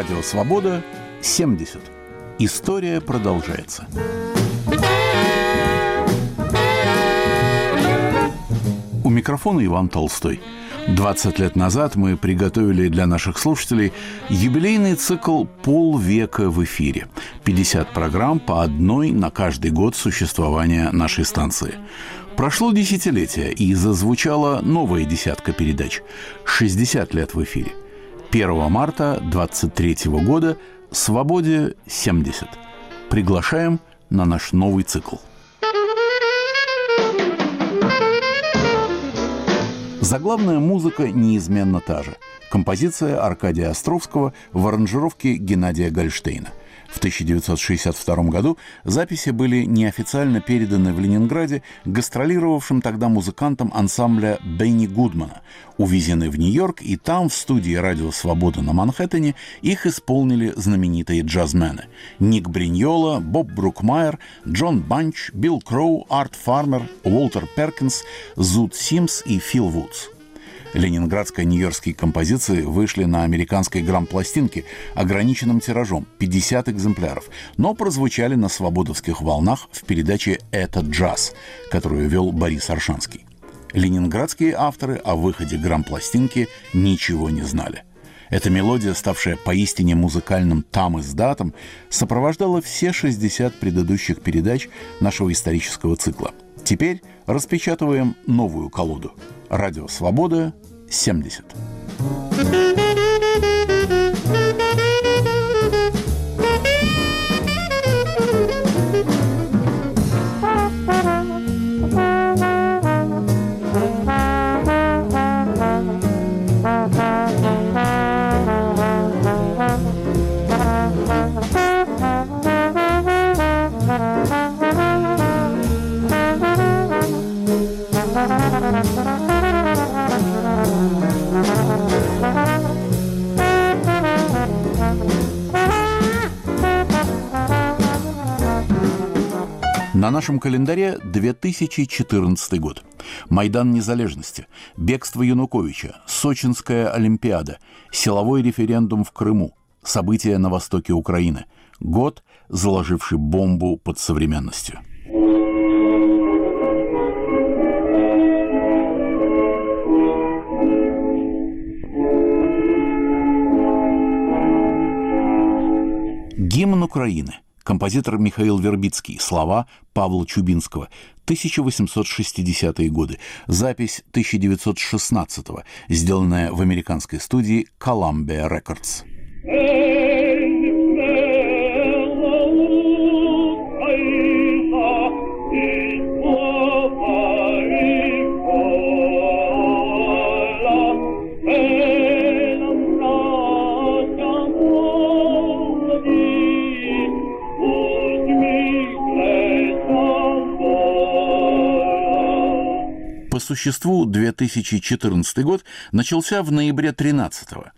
Радио «Свобода» 70. История продолжается. У микрофона Иван Толстой. 20 лет назад мы приготовили для наших слушателей юбилейный цикл «Полвека в эфире». 50 программ по одной на каждый год существования нашей станции. Прошло десятилетие, и зазвучала новая десятка передач. 60 лет в эфире. 1 марта 23 года «Свободе 70». Приглашаем на наш новый цикл. Заглавная музыка неизменно та же. Композиция Аркадия Островского в аранжировке Геннадия Гольштейна. В 1962 году записи были неофициально переданы в Ленинграде гастролировавшим тогда музыкантам ансамбля Бенни Гудмана, увезены в Нью-Йорк, и там, в студии «Радио Свобода» на Манхэттене, их исполнили знаменитые джазмены. Ник Бриньола, Боб Брукмайер, Джон Банч, Билл Кроу, Арт Фармер, Уолтер Перкинс, Зуд Симс и Фил Вудс – Ленинградско-нью-йоркские композиции вышли на американской грамм-пластинке ограниченным тиражом – 50 экземпляров, но прозвучали на свободовских волнах в передаче «Это джаз», которую вел Борис Аршанский. Ленинградские авторы о выходе грамм-пластинки ничего не знали. Эта мелодия, ставшая поистине музыкальным там и с датом, сопровождала все 60 предыдущих передач нашего исторического цикла. Теперь распечатываем новую колоду. Радио «Свобода» 70. Нашем календаре 2014 год. Майдан Незалежности, бегство Януковича, Сочинская Олимпиада, силовой референдум в Крыму, события на востоке Украины. Год, заложивший бомбу под современностью. Гимн Украины – Композитор Михаил Вербицкий. Слова Павла Чубинского. 1860-е годы. Запись 1916-го, сделанная в американской студии Columbia Records. Существу 2014 год начался в ноябре 13 -го.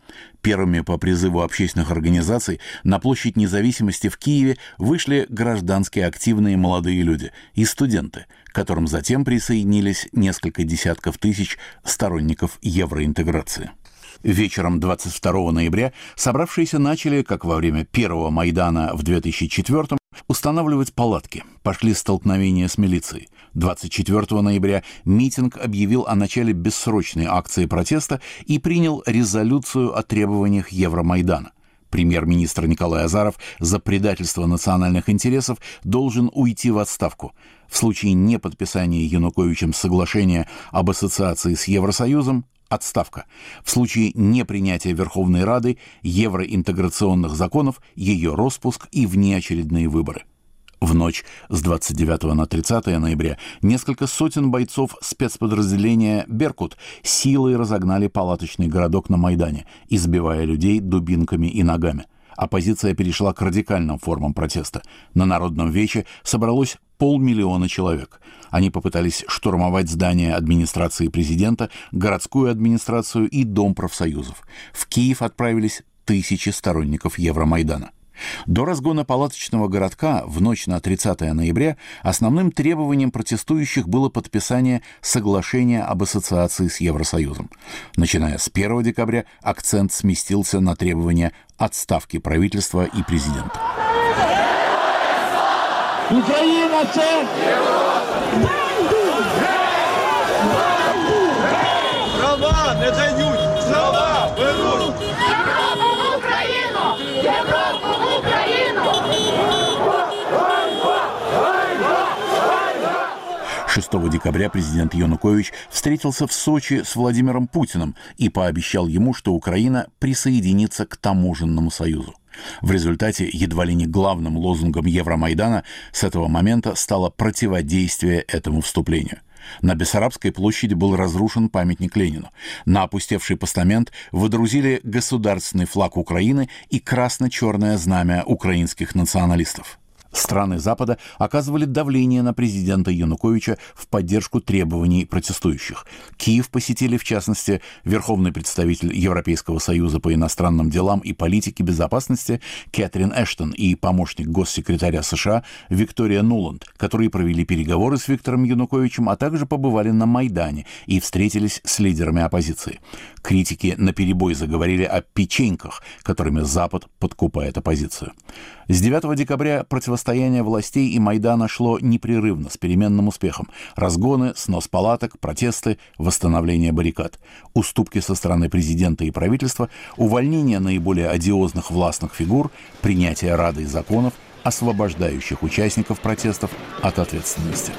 Первыми по призыву общественных организаций на площадь независимости в Киеве вышли гражданские активные молодые люди и студенты, к которым затем присоединились несколько десятков тысяч сторонников евроинтеграции. Вечером 22 ноября собравшиеся начали, как во время первого Майдана в 2004 устанавливать палатки. Пошли столкновения с милицией. 24 ноября митинг объявил о начале бессрочной акции протеста и принял резолюцию о требованиях Евромайдана. Премьер-министр Николай Азаров за предательство национальных интересов должен уйти в отставку. В случае неподписания Януковичем соглашения об ассоциации с Евросоюзом отставка. В случае непринятия Верховной Рады евроинтеграционных законов, ее распуск и внеочередные выборы. В ночь с 29 на 30 ноября несколько сотен бойцов спецподразделения «Беркут» силой разогнали палаточный городок на Майдане, избивая людей дубинками и ногами. Оппозиция перешла к радикальным формам протеста. На Народном вече собралось полмиллиона человек. Они попытались штурмовать здание администрации президента, городскую администрацию и Дом профсоюзов. В Киев отправились тысячи сторонников Евромайдана. До разгона палаточного городка в ночь на 30 ноября основным требованием протестующих было подписание соглашения об ассоциации с Евросоюзом. Начиная с 1 декабря акцент сместился на требования отставки правительства и президента. Украина це Права не дають, права 6 декабря президент Янукович встретился в Сочи с Владимиром Путиным и пообещал ему, что Украина присоединится к таможенному союзу. В результате едва ли не главным лозунгом Евромайдана с этого момента стало противодействие этому вступлению. На Бессарабской площади был разрушен памятник Ленину. На опустевший постамент выдрузили государственный флаг Украины и красно-черное знамя украинских националистов. Страны Запада оказывали давление на президента Януковича в поддержку требований протестующих. Киев посетили, в частности, верховный представитель Европейского союза по иностранным делам и политике безопасности Кэтрин Эштон и помощник госсекретаря США Виктория Нуланд, которые провели переговоры с Виктором Януковичем, а также побывали на Майдане и встретились с лидерами оппозиции. Критики наперебой заговорили о печеньках, которыми Запад подкупает оппозицию. С 9 декабря противостояние властей и Майдана шло непрерывно, с переменным успехом. Разгоны, снос палаток, протесты, восстановление баррикад. Уступки со стороны президента и правительства, увольнение наиболее одиозных властных фигур, принятие Рады законов, освобождающих участников протестов от ответственности.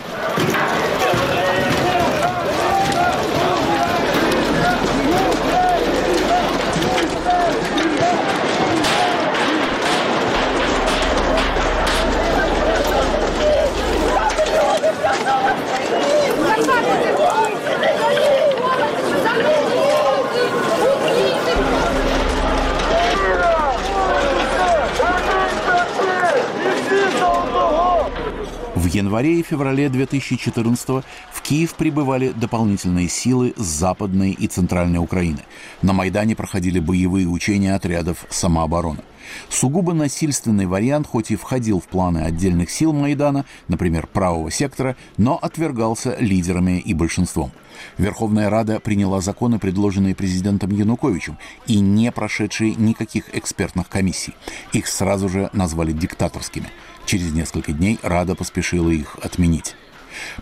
Январе и феврале 2014 в Киев прибывали дополнительные силы с Западной и Центральной Украины. На Майдане проходили боевые учения отрядов самообороны. Сугубо насильственный вариант, хоть и входил в планы отдельных сил Майдана, например, правого сектора, но отвергался лидерами и большинством. Верховная Рада приняла законы, предложенные президентом Януковичем, и не прошедшие никаких экспертных комиссий. Их сразу же назвали диктаторскими. Через несколько дней Рада поспешила их отменить.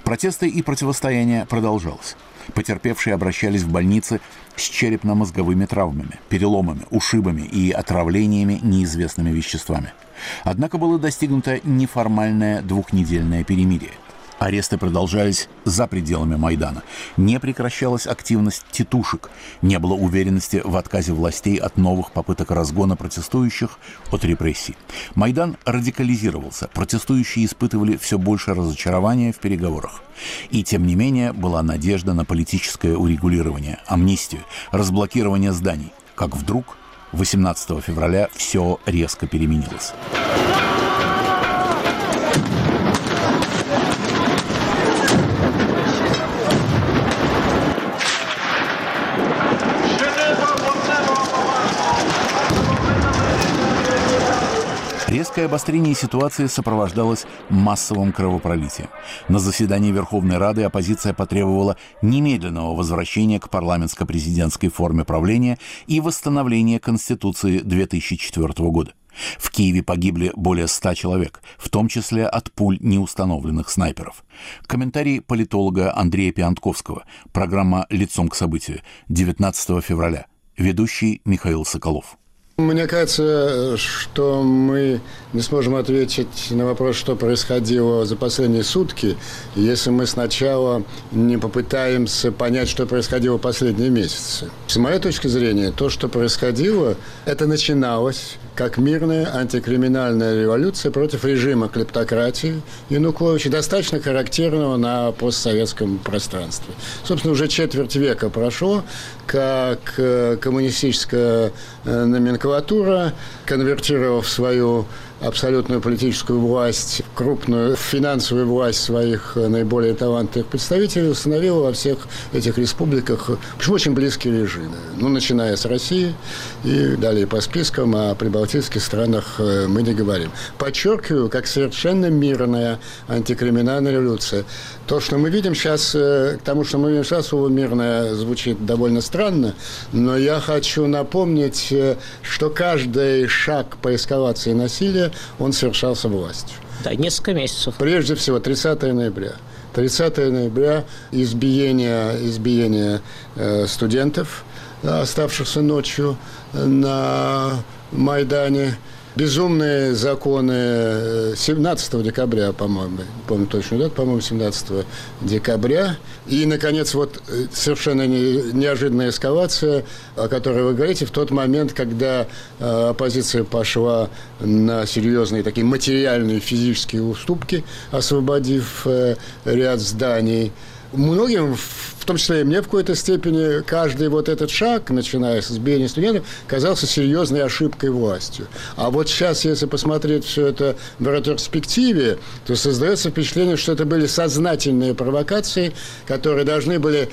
Протесты и противостояние продолжалось. Потерпевшие обращались в больницы с черепно-мозговыми травмами, переломами, ушибами и отравлениями неизвестными веществами. Однако было достигнуто неформальное двухнедельное перемирие – Аресты продолжались за пределами Майдана. Не прекращалась активность тетушек. Не было уверенности в отказе властей от новых попыток разгона протестующих от репрессий. Майдан радикализировался. Протестующие испытывали все больше разочарования в переговорах. И тем не менее была надежда на политическое урегулирование, амнистию, разблокирование зданий. Как вдруг 18 февраля все резко переменилось. Резкое обострение ситуации сопровождалось массовым кровопролитием. На заседании Верховной Рады оппозиция потребовала немедленного возвращения к парламентско-президентской форме правления и восстановления Конституции 2004 года. В Киеве погибли более ста человек, в том числе от пуль неустановленных снайперов. Комментарий политолога Андрея Пиантковского. Программа «Лицом к событию». 19 февраля. Ведущий Михаил Соколов. Мне кажется, что мы не сможем ответить на вопрос, что происходило за последние сутки, если мы сначала не попытаемся понять, что происходило последние месяцы. С моей точки зрения, то, что происходило, это начиналось как мирная антикриминальная революция против режима клептократии Януковича, достаточно характерного на постсоветском пространстве. Собственно, уже четверть века прошло, как э, коммунистическая э, номенклатура, конвертировав свою абсолютную политическую власть, крупную финансовую власть своих наиболее талантливых представителей, установила во всех этих республиках, почему очень близкие режимы. Ну, начиная с России и далее по спискам, о прибалтийских странах э, мы не говорим. Подчеркиваю, как совершенно мирная антикриминальная революция. То, что мы видим сейчас, э, к тому, что мы видим сейчас, слово «мирное» звучит довольно странно, но я хочу напомнить, э, что каждый шаг по эскалации насилия, он совершался властью. Да, несколько месяцев. Прежде всего, 30 ноября. 30 ноября избиение, избиение э, студентов, оставшихся ночью на Майдане – безумные законы 17 э, декабря, по-моему, помню точно дату, по-моему, 17 декабря. И, наконец, вот э, совершенно неожиданная эскалация, о которой вы говорите, в тот момент, когда э, оппозиция пошла на серьезные такие материальные физические уступки, освободив ряд зданий. Многим, в том числе и мне в какой-то степени, каждый вот этот шаг, начиная с избиения студентов, казался серьезной ошибкой властью. А вот сейчас, если посмотреть все это в ретроспективе, то создается впечатление, что это были сознательные провокации, которые должны были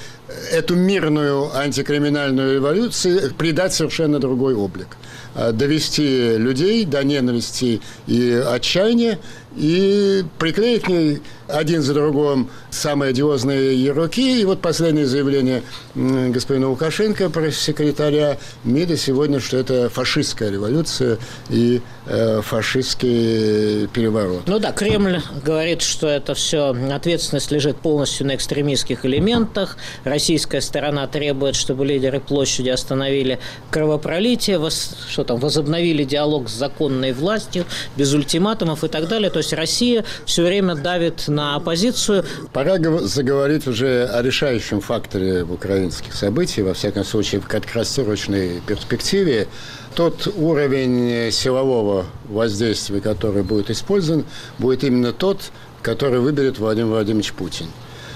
эту мирную антикриминальную революцию придать совершенно другой облик. А довести людей до ненависти и отчаяния и приклеить к ней один за другим самые одиозные ярлыки. И вот последнее заявление господина Лукашенко, пресс-секретаря МИДа сегодня, что это фашистская революция и э, фашистский переворот. Ну да, Кремль говорит, что это все, ответственность лежит полностью на экстремистских элементах. Российская сторона требует, чтобы лидеры площади остановили кровопролитие, что там, возобновили диалог с законной властью, без ультиматумов и так далее. То есть Россия все время давит на оппозицию. Пора заговорить уже о решающем факторе украинских событий, во всяком случае, в краткосрочной перспективе. Тот уровень силового воздействия, который будет использован, будет именно тот, который выберет Владимир Владимирович Путин.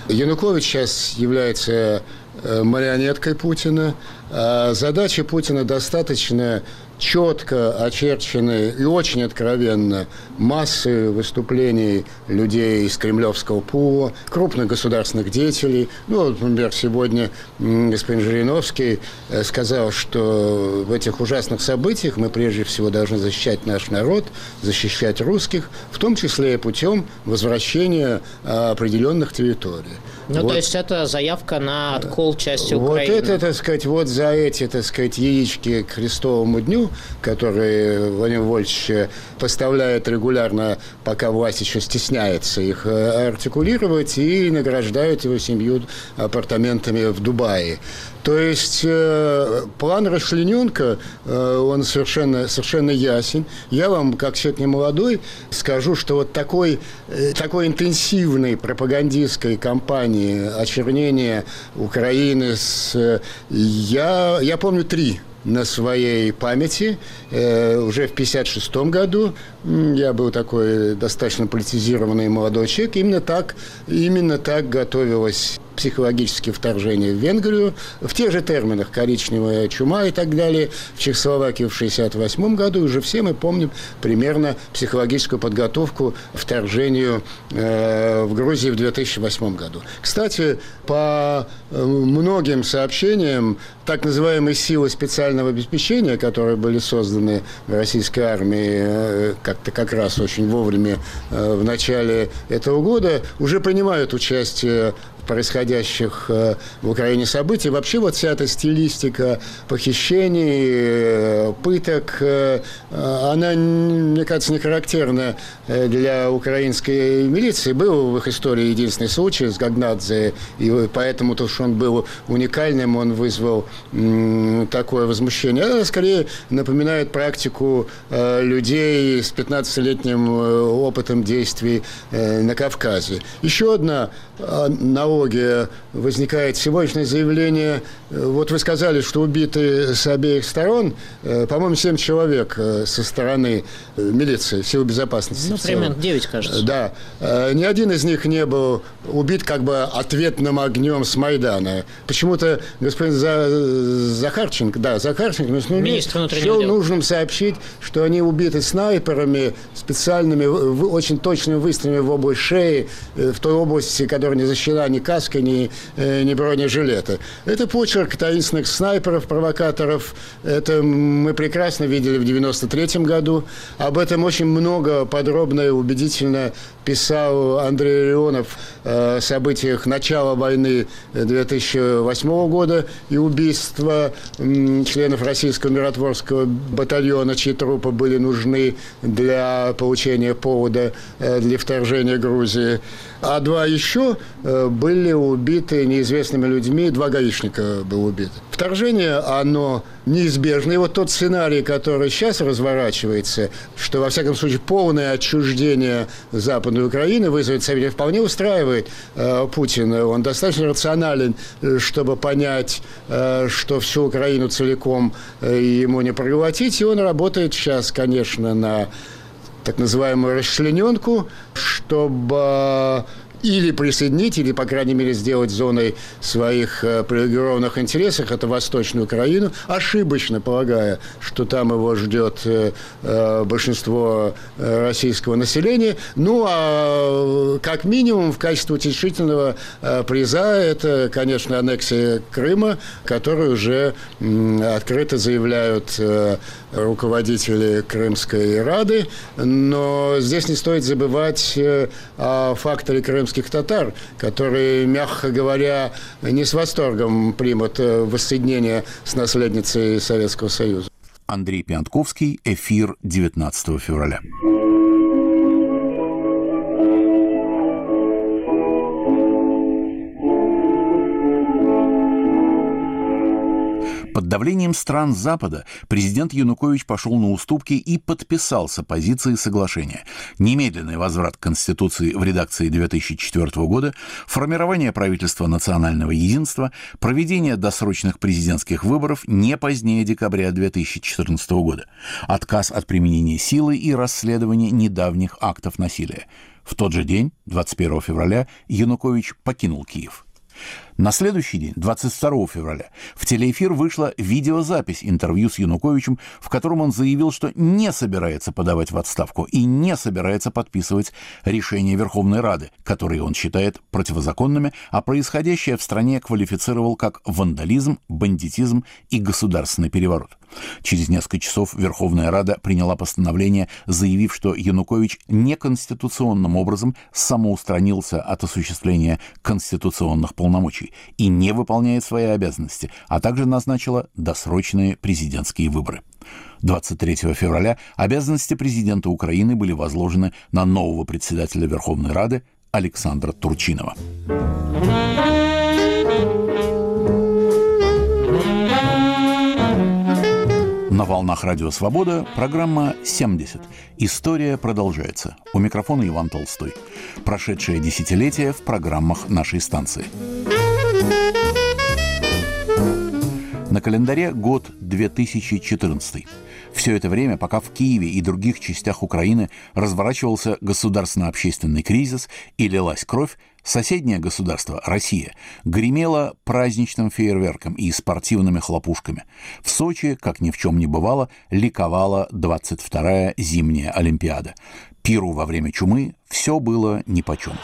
Янукович сейчас является э, марионеткой Путина. А задача Путина достаточно четко очерчены и очень откровенно массы выступлений людей из кремлевского пула, крупных государственных деятелей. Ну, например, сегодня господин Жириновский э, сказал, что в этих ужасных событиях мы прежде всего должны защищать наш народ, защищать русских, в том числе и путем возвращения определенных территорий. Ну, вот. то есть это заявка на откол части Украины. Вот это, так сказать, вот за эти, так сказать, яички к Христовому дню, которые Владимир Вольфович поставляет регулярно, пока власть еще стесняется их э, артикулировать, и награждают его семью апартаментами в Дубае. То есть э, план Расчлененка, э, он совершенно, совершенно ясен. Я вам, как человек не молодой, скажу, что вот такой, э, такой интенсивной пропагандистской кампании очернения Украины с... Э, я, я помню три на своей памяти. Э, уже в 1956 году я был такой достаточно политизированный молодой человек. Именно так, именно так готовилось психологические вторжения в Венгрию, в тех же терминах коричневая чума и так далее, в Чехословакии в 1968 году, уже все мы помним примерно психологическую подготовку вторжению э, в Грузии в 2008 году. Кстати, по э, многим сообщениям, так называемые силы специального обеспечения, которые были созданы в российской армии э, как-то как раз очень вовремя э, в начале этого года, уже принимают участие происходящих э, в Украине событий. Вообще вот вся эта стилистика похищений, э, пыток, э, она, мне кажется, не характерна для украинской милиции. Был в их истории единственный случай с Гагнадзе, и поэтому то, что он был уникальным, он вызвал такое возмущение. Это скорее напоминает практику людей с 15-летним опытом действий на Кавказе. Еще одна налоге возникает сегодняшнее заявление. Вот вы сказали, что убиты с обеих сторон, по-моему, 7 человек со стороны милиции, сил безопасности. Ну, примерно 9, кажется. Да. Ни один из них не был убит как бы ответным огнем с Майдана. Почему-то господин Захарченко, да, Захарченко, ну, Министр внутренних дел. нужным сообщить, что они убиты снайперами, специальными, очень точными выстрелами в область шеи, в той области, которая не защищена ни каской, ни, э, ни бронежилета. Это почерк таинственных снайперов, провокаторов. Это мы прекрасно видели в 93 году. Об этом очень много подробно и убедительно писал Андрей Леонов о событиях начала войны 2008 года и убийства членов российского миротворского батальона, чьи трупы были нужны для получения повода э, для вторжения Грузии. А два еще э, были убиты неизвестными людьми, два гаишника было убито. Вторжение, оно неизбежно. И вот тот сценарий, который сейчас разворачивается, что, во всяком случае, полное отчуждение Западной Украины вызовет события, вполне устраивает э, Путина. Он достаточно рационален, э, чтобы понять, э, что всю Украину целиком э, ему не проглотить. И он работает сейчас, конечно, на так называемую расчлененку, чтобы или присоединить, или, по крайней мере, сделать зоной своих э, привилегированных интересов, это Восточную Украину, ошибочно полагая, что там его ждет э, э, большинство российского населения. Ну, а как минимум в качестве утешительного приза это, конечно, аннексия Крыма, которую уже открыто заявляют руководители Крымской Рады. Но здесь не стоит забывать о факторе Крымской крымских татар, которые, мягко говоря, не с восторгом примут э, воссоединение с наследницей Советского Союза. Андрей Пиантковский, эфир 19 февраля. Под давлением стран Запада президент Янукович пошел на уступки и подписал с оппозицией соглашение. Немедленный возврат Конституции в редакции 2004 года, формирование правительства национального единства, проведение досрочных президентских выборов не позднее декабря 2014 года, отказ от применения силы и расследование недавних актов насилия. В тот же день, 21 февраля, Янукович покинул Киев. На следующий день, 22 февраля, в телеэфир вышла видеозапись интервью с Януковичем, в котором он заявил, что не собирается подавать в отставку и не собирается подписывать решения Верховной Рады, которые он считает противозаконными, а происходящее в стране квалифицировал как вандализм, бандитизм и государственный переворот. Через несколько часов Верховная Рада приняла постановление, заявив, что Янукович неконституционным образом самоустранился от осуществления конституционных полномочий и не выполняет свои обязанности, а также назначила досрочные президентские выборы. 23 февраля обязанности президента Украины были возложены на нового председателя Верховной Рады Александра Турчинова. На волнах Радио Свобода программа «70». История продолжается. У микрофона Иван Толстой. Прошедшее десятилетие в программах нашей станции. На календаре год 2014. Все это время, пока в Киеве и других частях Украины разворачивался государственно-общественный кризис и лилась кровь, соседнее государство, Россия, гремело праздничным фейерверком и спортивными хлопушками. В Сочи, как ни в чем не бывало, ликовала 22-я зимняя Олимпиада. Пиру во время чумы все было нипочем.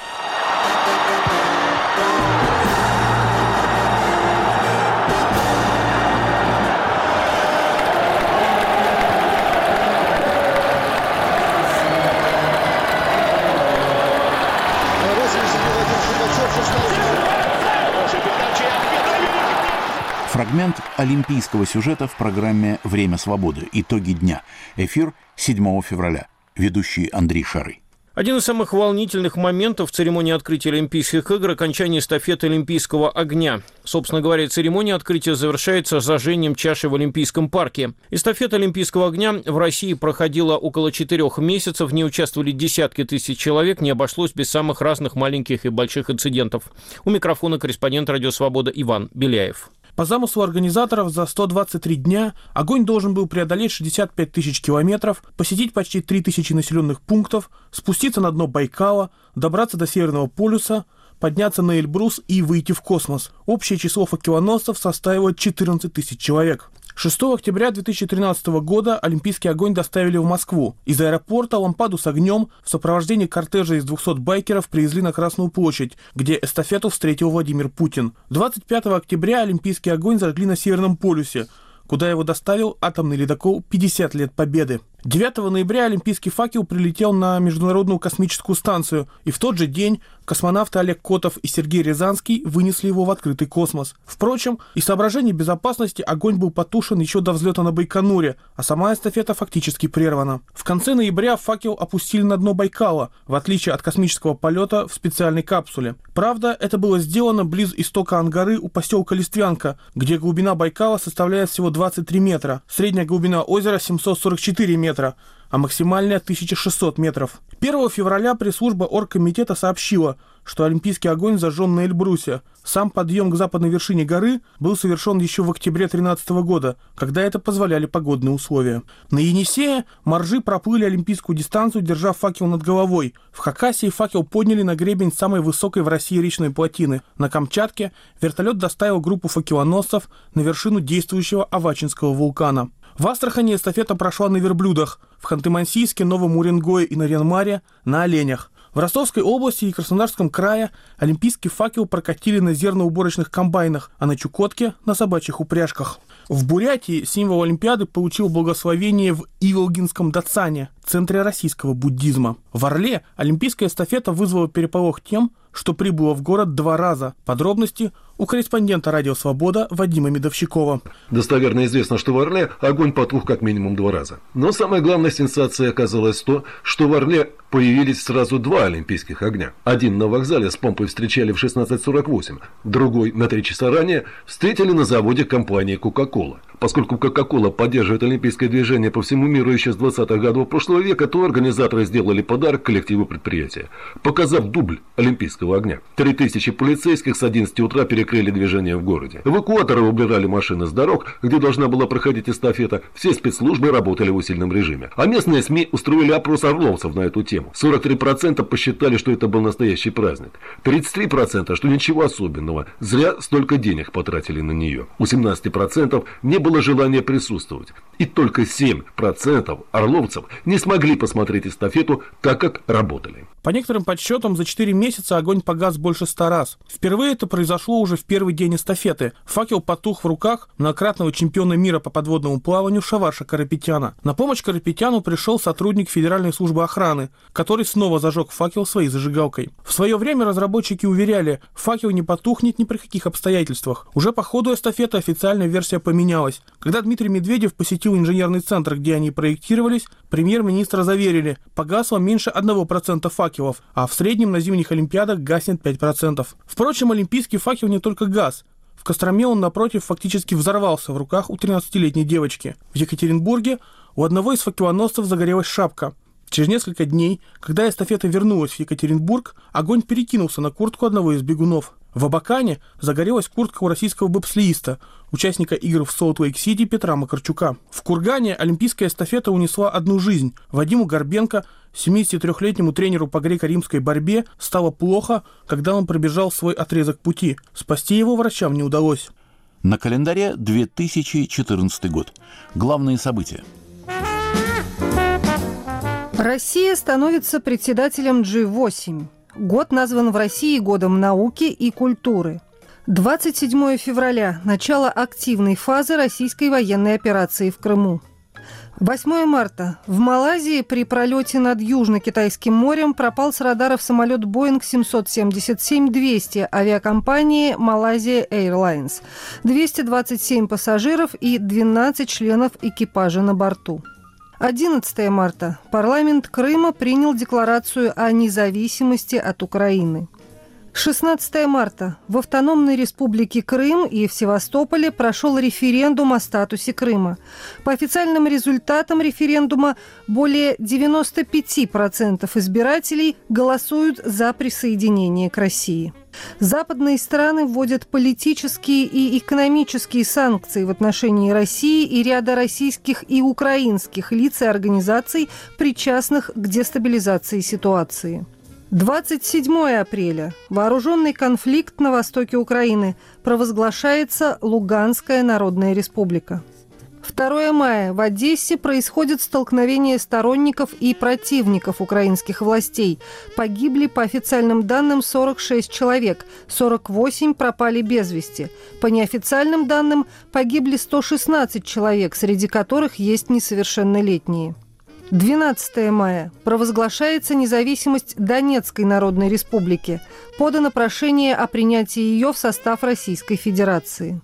Фрагмент олимпийского сюжета в программе «Время свободы. Итоги дня». Эфир 7 февраля. Ведущий Андрей Шары. Один из самых волнительных моментов церемонии открытия Олимпийских игр – окончание эстафеты Олимпийского огня. Собственно говоря, церемония открытия завершается зажжением чаши в Олимпийском парке. Эстафета Олимпийского огня в России проходила около четырех месяцев, в ней участвовали десятки тысяч человек, не обошлось без самых разных маленьких и больших инцидентов. У микрофона корреспондент «Радио Свобода» Иван Беляев. По замыслу организаторов за 123 дня огонь должен был преодолеть 65 тысяч километров, посетить почти 3 тысячи населенных пунктов, спуститься на дно Байкала, добраться до Северного полюса, подняться на Эльбрус и выйти в космос. Общее число факелоносцев составило 14 тысяч человек. 6 октября 2013 года Олимпийский огонь доставили в Москву. Из аэропорта лампаду с огнем в сопровождении кортежа из 200 байкеров привезли на Красную площадь, где эстафету встретил Владимир Путин. 25 октября Олимпийский огонь зажгли на Северном полюсе, куда его доставил атомный ледокол «50 лет Победы». 9 ноября олимпийский факел прилетел на Международную космическую станцию, и в тот же день космонавты Олег Котов и Сергей Рязанский вынесли его в открытый космос. Впрочем, из соображений безопасности огонь был потушен еще до взлета на Байконуре, а сама эстафета фактически прервана. В конце ноября факел опустили на дно Байкала, в отличие от космического полета в специальной капсуле. Правда, это было сделано близ истока Ангары у поселка Листвянка, где глубина Байкала составляет всего 23 метра, средняя глубина озера 744 метра метра, а максимальная 1600 метров. 1 февраля пресс-служба оргкомитета сообщила, что Олимпийский огонь зажжен на Эльбрусе. Сам подъем к западной вершине горы был совершен еще в октябре 2013 года, когда это позволяли погодные условия. На Енисее моржи проплыли олимпийскую дистанцию, держа факел над головой. В Хакасии факел подняли на гребень самой высокой в России речной плотины. На Камчатке вертолет доставил группу факелоносцев на вершину действующего Авачинского вулкана. В Астрахани эстафета прошла на верблюдах, в Ханты-Мансийске, Новом Уренгое и Нарьян-Маре на оленях. В Ростовской области и Краснодарском крае олимпийский факел прокатили на зерноуборочных комбайнах, а на Чукотке – на собачьих упряжках. В Бурятии символ Олимпиады получил благословение в Иволгинском Дацане, центре российского буддизма. В Орле олимпийская эстафета вызвала переполох тем, что прибыло в город два раза. Подробности у корреспондента «Радио Свобода» Вадима Медовщикова. Достоверно известно, что в Орле огонь потух как минимум два раза. Но самая главная сенсация оказалась то, что в Орле появились сразу два олимпийских огня. Один на вокзале с помпой встречали в 16.48, другой на три часа ранее встретили на заводе компании «Кока-кола». Поскольку Coca-Cola поддерживает олимпийское движение по всему миру еще с 20-х годов прошлого века, то организаторы сделали подарок коллективу предприятия, показав дубль олимпийского огня. 3000 полицейских с 11 утра перекрыли движение в городе. Эвакуаторы убирали машины с дорог, где должна была проходить эстафета. Все спецслужбы работали в усиленном режиме. А местные СМИ устроили опрос орловцев на эту тему. 43% посчитали, что это был настоящий праздник. 33% что ничего особенного. Зря столько денег потратили на нее. У 17% не было желание присутствовать. И только 7% орловцев не смогли посмотреть эстафету, так как работали. По некоторым подсчетам, за 4 месяца огонь погас больше 100 раз. Впервые это произошло уже в первый день эстафеты. Факел потух в руках многократного чемпиона мира по подводному плаванию Шаваша Карапетяна. На помощь Карапетяну пришел сотрудник Федеральной службы охраны, который снова зажег факел своей зажигалкой. В свое время разработчики уверяли, факел не потухнет ни при каких обстоятельствах. Уже по ходу эстафеты официальная версия поменялась. Когда Дмитрий Медведев посетил инженерный центр, где они проектировались, премьер-министра заверили, погасло меньше 1% факела факелов, а в среднем на зимних Олимпиадах гаснет 5%. Впрочем, олимпийский факел не только газ. В Костроме он, напротив, фактически взорвался в руках у 13-летней девочки. В Екатеринбурге у одного из факелоносцев загорелась шапка. Через несколько дней, когда эстафета вернулась в Екатеринбург, огонь перекинулся на куртку одного из бегунов. В Абакане загорелась куртка у российского бобслеиста, участника игр в Солт-Лейк-Сити Петра Макарчука. В Кургане олимпийская эстафета унесла одну жизнь. Вадиму Горбенко, 73-летнему тренеру по греко-римской борьбе, стало плохо, когда он пробежал свой отрезок пути. Спасти его врачам не удалось. На календаре 2014 год. Главные события. Россия становится председателем G8. Год назван в России годом науки и культуры. 27 февраля – начало активной фазы российской военной операции в Крыму. 8 марта. В Малайзии при пролете над Южно-Китайским морем пропал с радаров самолет Boeing 777-200 авиакомпании Malaysia Airlines. 227 пассажиров и 12 членов экипажа на борту. 11 марта. Парламент Крыма принял декларацию о независимости от Украины. 16 марта. В Автономной Республике Крым и в Севастополе прошел референдум о статусе Крыма. По официальным результатам референдума более 95% избирателей голосуют за присоединение к России. Западные страны вводят политические и экономические санкции в отношении России и ряда российских и украинских лиц и организаций, причастных к дестабилизации ситуации. 27 апреля. Вооруженный конфликт на востоке Украины. Провозглашается Луганская Народная Республика. 2 мая. В Одессе происходит столкновение сторонников и противников украинских властей. Погибли, по официальным данным, 46 человек, 48 пропали без вести. По неофициальным данным, погибли 116 человек, среди которых есть несовершеннолетние. 12 мая. Провозглашается независимость Донецкой Народной Республики. Подано прошение о принятии ее в состав Российской Федерации.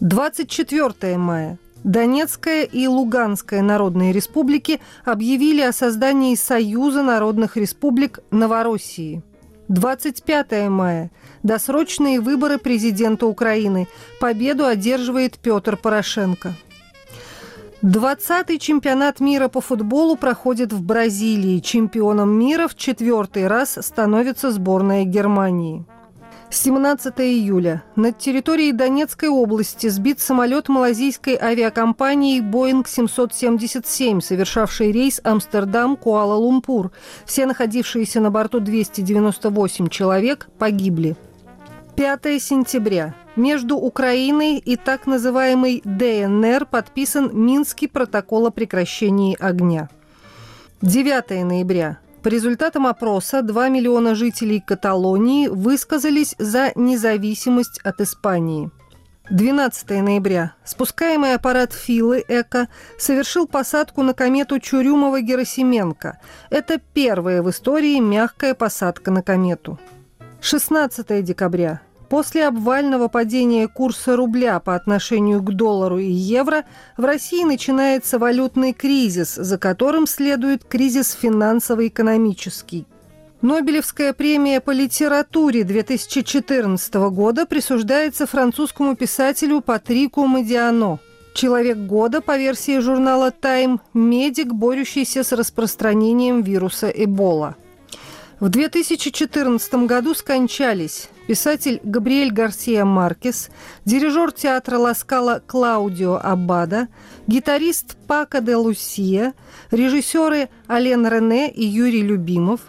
24 мая. Донецкая и Луганская народные республики объявили о создании Союза народных республик Новороссии. 25 мая. Досрочные выборы президента Украины. Победу одерживает Петр Порошенко. 20-й чемпионат мира по футболу проходит в Бразилии. Чемпионом мира в четвертый раз становится сборная Германии. 17 июля. Над территорией Донецкой области сбит самолет малазийской авиакомпании Boeing 777, совершавший рейс Амстердам-Куала-Лумпур. Все находившиеся на борту 298 человек погибли. 5 сентября. Между Украиной и так называемой ДНР подписан Минский протокол о прекращении огня. 9 ноября. По результатам опроса 2 миллиона жителей Каталонии высказались за независимость от Испании. 12 ноября. Спускаемый аппарат Филы Эко совершил посадку на комету Чурюмова-Герасименко. Это первая в истории мягкая посадка на комету. 16 декабря. После обвального падения курса рубля по отношению к доллару и евро в России начинается валютный кризис, за которым следует кризис финансово-экономический. Нобелевская премия по литературе 2014 года присуждается французскому писателю Патрику Мадиано. Человек года по версии журнала Time – медик, борющийся с распространением вируса Эбола. В 2014 году скончались. Писатель Габриэль Гарсия Маркес, дирижер театра Ласкала Клаудио Аббада, гитарист Пака де Лусия, режиссеры Ален Рене и Юрий Любимов,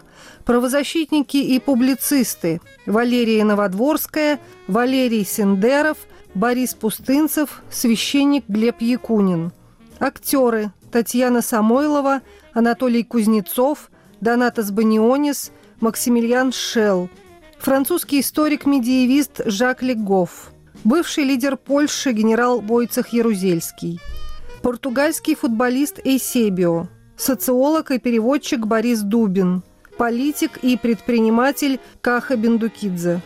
правозащитники и публицисты Валерия Новодворская, Валерий Сендеров, Борис Пустынцев, священник Глеб Якунин, актеры Татьяна Самойлова, Анатолий Кузнецов, Донатас Банионис, Максимилиан Шелл, французский историк-медиевист Жак Легов, бывший лидер Польши генерал Войцех Ярузельский, португальский футболист Эйсебио, социолог и переводчик Борис Дубин, политик и предприниматель Каха Бендукидзе.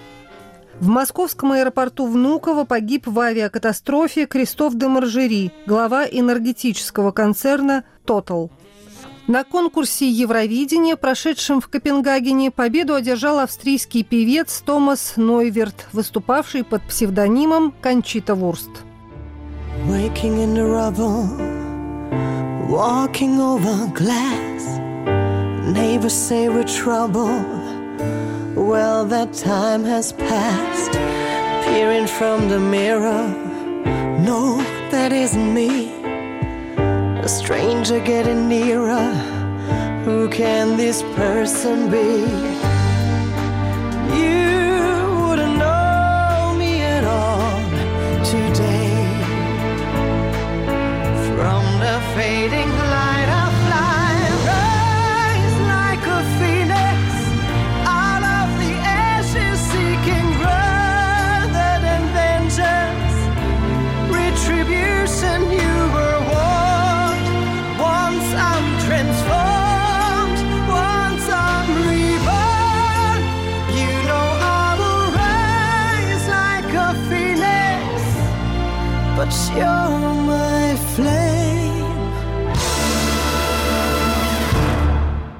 В московском аэропорту Внуково погиб в авиакатастрофе Кристоф де Маржери, глава энергетического концерна «Тотал». На конкурсе Евровидения, прошедшем в Копенгагене, победу одержал австрийский певец Томас Нойверт, выступавший под псевдонимом Кончита Вурст. Well, that time has passed. Peering from the mirror, no, that isn't me. A stranger getting nearer. Who can this person be? You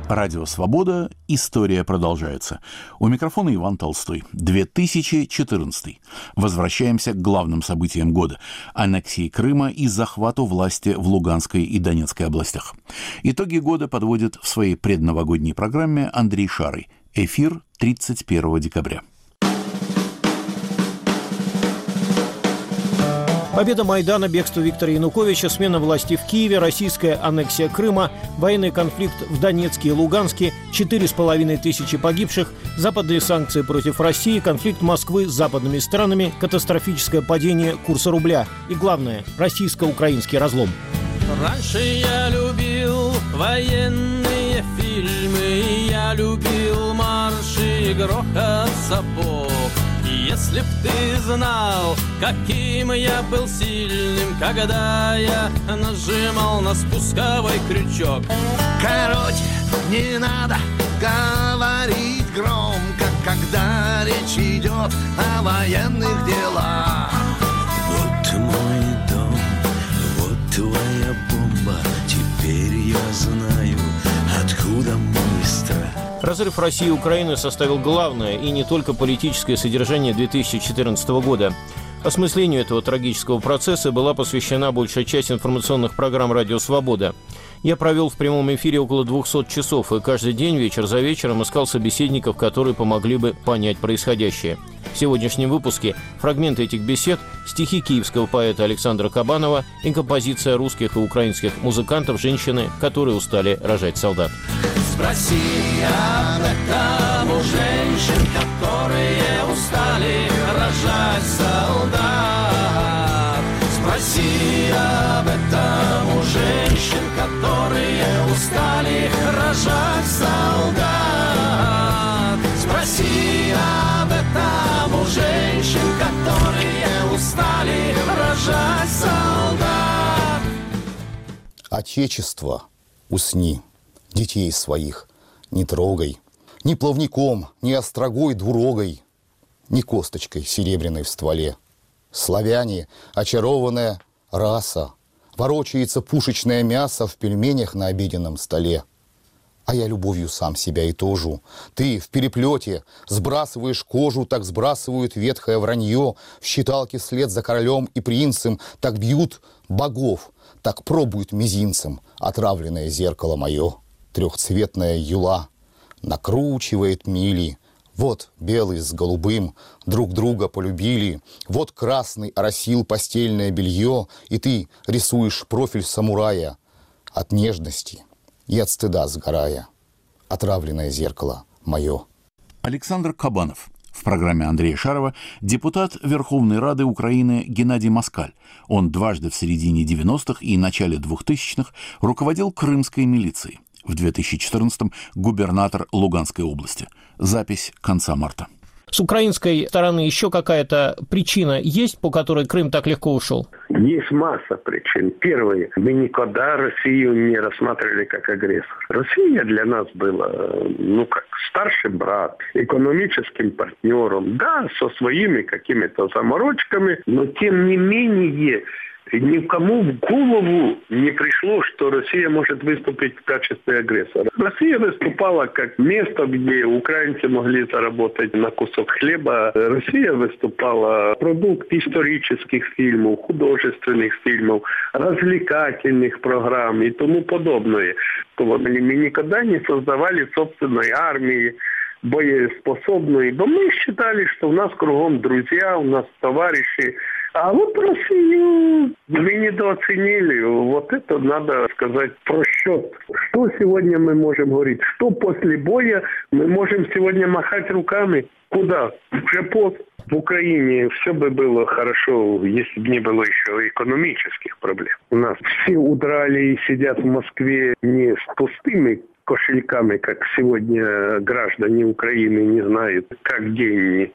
Радио «Свобода». История продолжается. У микрофона Иван Толстой. 2014. Возвращаемся к главным событиям года. Аннексии Крыма и захвату власти в Луганской и Донецкой областях. Итоги года подводит в своей предновогодней программе Андрей Шары. Эфир 31 декабря. Победа Майдана, бегство Виктора Януковича, смена власти в Киеве, российская аннексия Крыма, военный конфликт в Донецке и Луганске, четыре с половиной тысячи погибших, западные санкции против России, конфликт Москвы с западными странами, катастрофическое падение курса рубля и, главное, российско-украинский разлом. Раньше я любил военные фильмы, я любил марши и грохот сапог. Если б ты знал, каким я был сильным, когда я нажимал на спусковой крючок. Короче, не надо говорить громко, когда речь идет о военных делах. Вот мой дом, вот твоя бомба, теперь я знаю, откуда мой страх. Разрыв России и Украины составил главное и не только политическое содержание 2014 года. Осмыслению этого трагического процесса была посвящена большая часть информационных программ «Радио Свобода». Я провел в прямом эфире около 200 часов и каждый день вечер за вечером искал собеседников, которые помогли бы понять происходящее. В сегодняшнем выпуске фрагменты этих бесед, стихи киевского поэта Александра Кабанова и композиция русских и украинских музыкантов «Женщины, которые устали рожать солдат». Спроси этом у женщин, которые устали рожать солдат. Спроси об этом у женщин, которые устали рожать солдат. Спроси об этом у женщин, которые устали рожать солдат. Отечество, усни детей своих не трогай, Ни плавником, ни острогой двурогой, Ни косточкой серебряной в стволе. Славяне, очарованная раса, Ворочается пушечное мясо В пельменях на обеденном столе. А я любовью сам себя и тожу. Ты в переплете сбрасываешь кожу, так сбрасывают ветхое вранье, в считалке след за королем и принцем, так бьют богов, так пробуют мизинцем отравленное зеркало мое трехцветная юла накручивает мили. Вот белый с голубым друг друга полюбили, Вот красный оросил постельное белье, И ты рисуешь профиль самурая От нежности и от стыда сгорая. Отравленное зеркало мое. Александр Кабанов. В программе Андрея Шарова депутат Верховной Рады Украины Геннадий Москаль. Он дважды в середине 90-х и начале 2000-х руководил крымской милицией в 2014-м губернатор Луганской области. Запись конца марта. С украинской стороны еще какая-то причина есть, по которой Крым так легко ушел? Есть масса причин. Первое, мы никогда Россию не рассматривали как агрессор. Россия для нас была, ну, как старший брат, экономическим партнером, да, со своими какими-то заморочками, но тем не менее никому в голову не пришло, что Россия может выступить в качестве агрессора. Россия выступала как место, где украинцы могли заработать на кусок хлеба. Россия выступала продукт исторических фильмов, художественных фильмов, развлекательных программ и тому подобное. Мы никогда не создавали собственной армии, боеспособной, но мы считали, что у нас кругом друзья, у нас товарищи, а вот Россию мы недооценили. Вот это надо сказать про счет. Что сегодня мы можем говорить? Что после боя мы можем сегодня махать руками? Куда? Уже пост. В Украине все бы было хорошо, если бы не было еще экономических проблем. У нас все удрали и сидят в Москве не с пустыми кошельками, как сегодня граждане Украины не знают, как день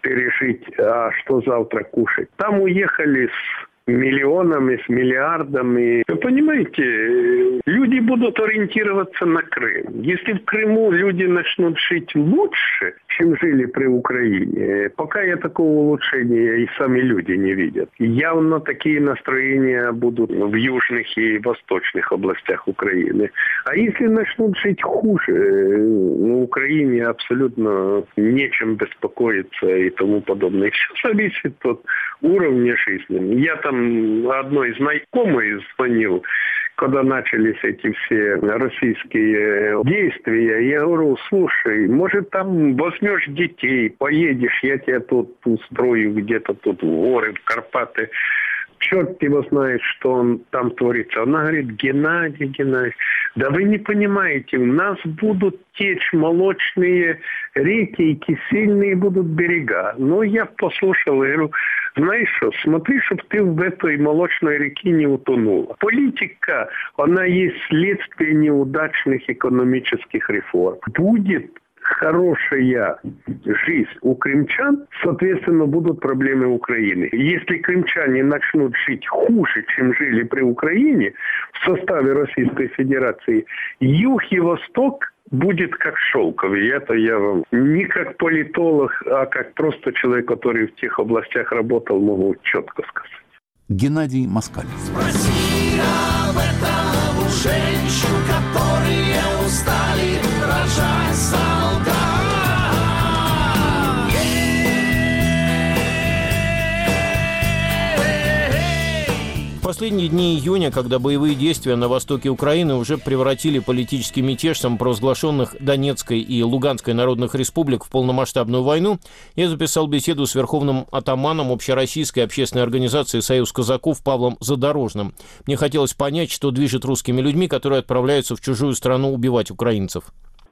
пережить, а что завтра кушать. Там уехали с миллионами, с миллиардами. Вы понимаете, люди будут ориентироваться на Крым. Если в Крыму люди начнут жить лучше, чем жили при Украине, пока я такого улучшения и сами люди не видят. Явно такие настроения будут в южных и восточных областях Украины. А если начнут жить хуже, на Украине абсолютно нечем беспокоиться и тому подобное. Все зависит от уровня жизни. Я там одной знакомой звонил, когда начались эти все российские действия, я говорю, слушай, может там возьмешь детей, поедешь, я тебя тут устрою где-то тут в горы, в Карпаты черт его знает, что он там творится. Она говорит, Геннадий, Геннадий, да вы не понимаете, у нас будут течь молочные реки и кисельные будут берега. Но я послушал и говорю, знаешь что, смотри, чтобы ты в этой молочной реке не утонула. Политика, она есть следствие неудачных экономических реформ. Будет хорошая жизнь у крымчан, соответственно, будут проблемы Украины. Если крымчане начнут жить хуже, чем жили при Украине в составе Российской Федерации, юг и восток будет как шелковый. Это я вам не как политолог, а как просто человек, который в тех областях работал, могу четко сказать. Геннадий Москаль. Спроси об этом у женщин, которые устали последние дни июня, когда боевые действия на востоке Украины уже превратили политический мятеж самопровозглашенных Донецкой и Луганской народных республик в полномасштабную войну, я записал беседу с верховным атаманом общероссийской общественной организации «Союз казаков» Павлом Задорожным. Мне хотелось понять, что движет русскими людьми, которые отправляются в чужую страну убивать украинцев.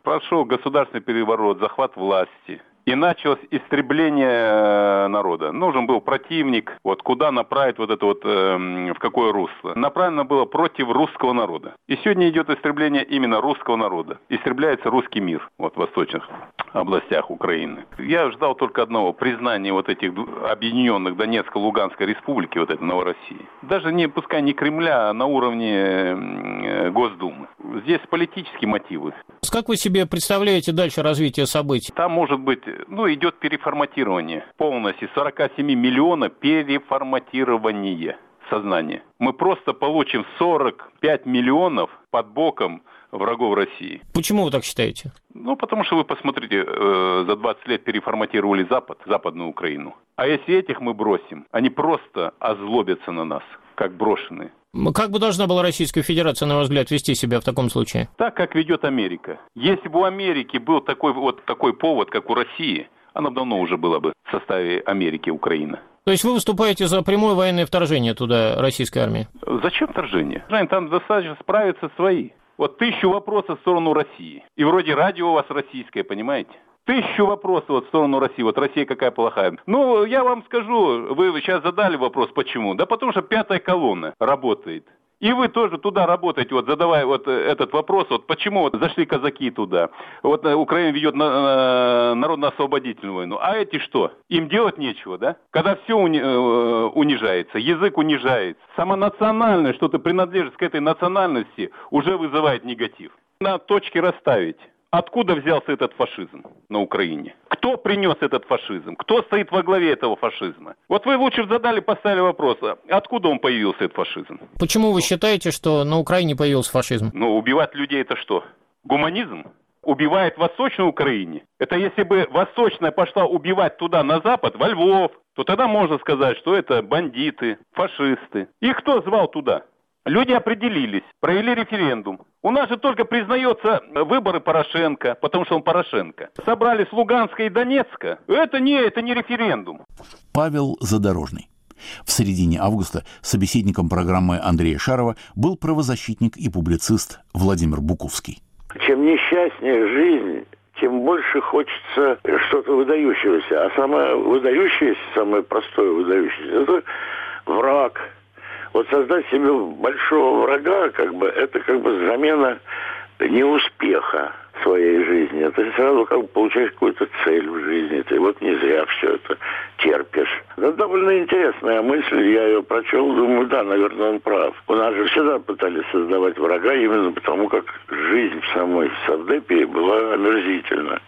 Прошел государственный переворот, захват власти – и началось истребление э, народа. Нужен был противник, вот куда направить вот это вот, э, в какое русло. Направлено было против русского народа. И сегодня идет истребление именно русского народа. Истребляется русский мир вот, в восточных областях Украины. Я ждал только одного, признания вот этих объединенных Донецко-Луганской республики, вот этой Новороссии. Даже не, пускай не Кремля, а на уровне э, Госдумы. Здесь политические мотивы. Как вы себе представляете дальше развитие событий? Там может быть ну, идет переформатирование полностью. 47 миллионов переформатирование сознания. Мы просто получим 45 миллионов под боком врагов России. Почему вы так считаете? Ну, потому что вы посмотрите, э, за 20 лет переформатировали Запад, Западную Украину. А если этих мы бросим, они просто озлобятся на нас, как брошенные. Как бы должна была Российская Федерация, на ваш взгляд, вести себя в таком случае? Так, как ведет Америка. Если бы у Америки был такой вот такой повод, как у России, она давно уже была бы в составе Америки Украина. То есть вы выступаете за прямое военное вторжение туда российской армии? Зачем вторжение? Там достаточно справиться свои. Вот тысячу вопросов в сторону России. И вроде радио у вас российское, понимаете? Тысячу вопросов вот в сторону России. Вот Россия какая плохая. Ну, я вам скажу, вы сейчас задали вопрос, почему? Да потому что пятая колонна работает. И вы тоже туда работаете, вот задавая вот э, этот вопрос, вот почему вот зашли казаки туда. Вот э, Украина ведет на, на, народно-освободительную войну. А эти что? Им делать нечего, да? Когда все уни, э, унижается, язык унижается, сама национальность, что-то принадлежит к этой национальности, уже вызывает негатив. На точке расставить. Откуда взялся этот фашизм на Украине? Кто принес этот фашизм? Кто стоит во главе этого фашизма? Вот вы лучше задали, поставили вопрос, а откуда он появился, этот фашизм? Почему вы считаете, что на Украине появился фашизм? Ну, убивать людей это что? Гуманизм? Убивает в Восточной Украине? Это если бы Восточная пошла убивать туда, на Запад, во Львов, то тогда можно сказать, что это бандиты, фашисты. Их кто звал туда? Люди определились, провели референдум. У нас же только признается выборы Порошенко, потому что он Порошенко. Собрали с Луганска и Донецка. Это не, это не референдум. Павел Задорожный. В середине августа собеседником программы Андрея Шарова был правозащитник и публицист Владимир Буковский. Чем несчастнее жизнь, тем больше хочется что-то выдающегося. А самое выдающееся, самое простое выдающееся, это враг, вот создать себе большого врага, как бы, это как бы замена неуспеха. Своей жизни, ты сразу как бы получаешь какую-то цель в жизни. Ты вот не зря все это терпишь. Это довольно интересная мысль, я ее прочел, думаю, да, наверное, он прав. У нас же всегда пытались создавать врага именно потому, как жизнь в самой Савдепе была омерзительна.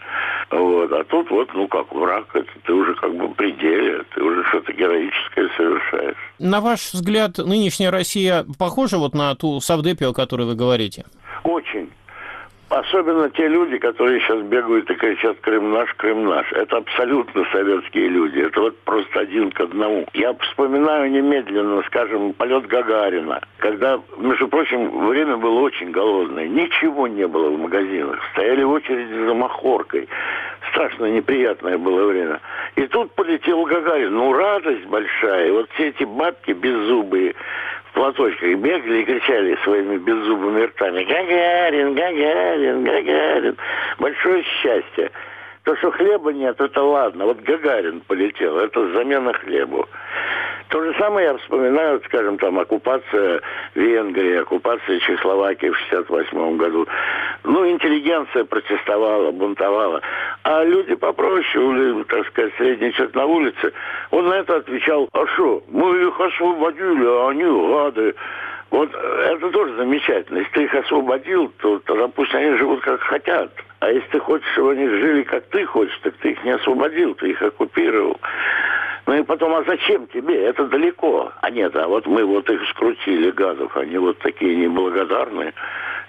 Вот. А тут вот, ну как враг, это ты уже как бы в пределе, ты уже что-то героическое совершаешь. На ваш взгляд, нынешняя Россия похожа вот на ту Савдепию, о которой вы говорите? Очень. Особенно те люди, которые сейчас бегают и кричат «Крым наш, Крым наш». Это абсолютно советские люди. Это вот просто один к одному. Я вспоминаю немедленно, скажем, полет Гагарина. Когда, между прочим, время было очень голодное. Ничего не было в магазинах. Стояли в очереди за махоркой. Страшно неприятное было время. И тут полетел Гагарин. Ну, радость большая. И вот все эти бабки беззубые в платочках бегали и кричали своими беззубыми ртами «Гагарин, Гагарин, Гагарин». Большое счастье. То, что хлеба нет, это ладно. Вот Гагарин полетел, это замена хлебу. То же самое я вспоминаю, скажем, там, оккупация Венгрии, оккупация Чехословакии в 68 году. Ну, интеллигенция протестовала, бунтовала. А люди попроще, так сказать, средний человек на улице, он на это отвечал, а что, мы их освободили, а они гады. Вот это тоже замечательно. Если ты их освободил, то тогда пусть они живут как хотят. А если ты хочешь, чтобы они жили как ты хочешь, так ты их не освободил, ты их оккупировал. Ну и потом, а зачем тебе? Это далеко. А нет, а вот мы вот их скрутили, гадов, они вот такие неблагодарные.